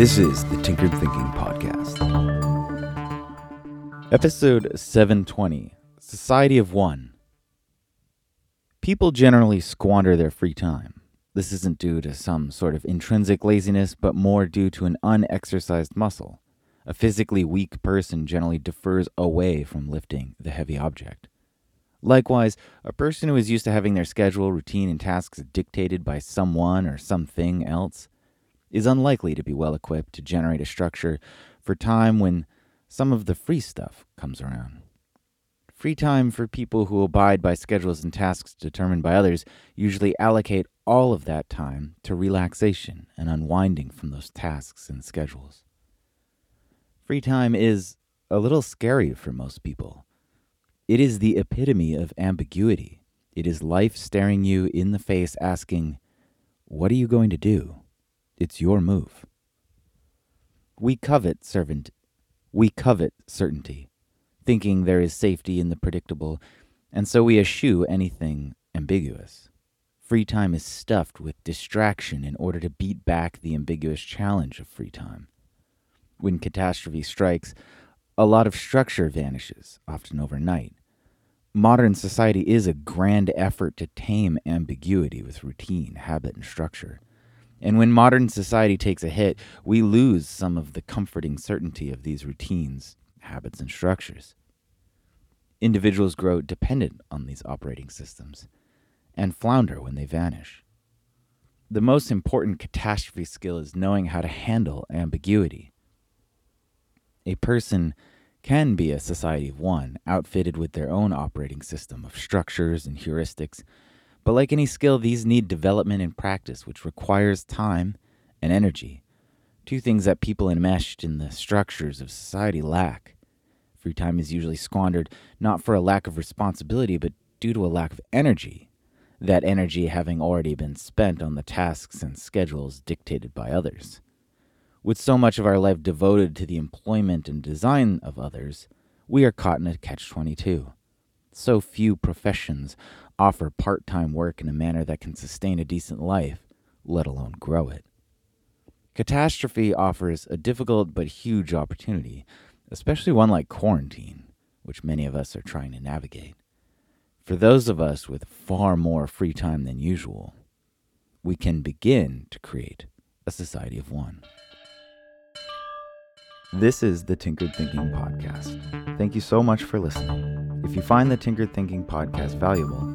This is the Tinkered Thinking Podcast. Episode 720 Society of One. People generally squander their free time. This isn't due to some sort of intrinsic laziness, but more due to an unexercised muscle. A physically weak person generally defers away from lifting the heavy object. Likewise, a person who is used to having their schedule, routine, and tasks dictated by someone or something else is unlikely to be well equipped to generate a structure for time when some of the free stuff comes around. Free time for people who abide by schedules and tasks determined by others usually allocate all of that time to relaxation and unwinding from those tasks and schedules. Free time is a little scary for most people. It is the epitome of ambiguity. It is life staring you in the face asking, What are you going to do? It's your move. We covet servant we covet certainty, thinking there is safety in the predictable, and so we eschew anything ambiguous. Free time is stuffed with distraction in order to beat back the ambiguous challenge of free time. When catastrophe strikes, a lot of structure vanishes, often overnight. Modern society is a grand effort to tame ambiguity with routine, habit, and structure. And when modern society takes a hit, we lose some of the comforting certainty of these routines, habits, and structures. Individuals grow dependent on these operating systems and flounder when they vanish. The most important catastrophe skill is knowing how to handle ambiguity. A person can be a society of one, outfitted with their own operating system of structures and heuristics but like any skill, these need development and practice, which requires time and energy. Two things that people enmeshed in the structures of society lack. Free time is usually squandered not for a lack of responsibility, but due to a lack of energy. That energy having already been spent on the tasks and schedules dictated by others. With so much of our life devoted to the employment and design of others, we are caught in a catch 22. So few professions offer part time work in a manner that can sustain a decent life, let alone grow it. Catastrophe offers a difficult but huge opportunity, especially one like quarantine, which many of us are trying to navigate. For those of us with far more free time than usual, we can begin to create a society of one. This is the Tinkered Thinking Podcast. Thank you so much for listening. If you find the Tinkered Thinking Podcast valuable,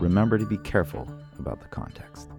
remember to be careful about the context.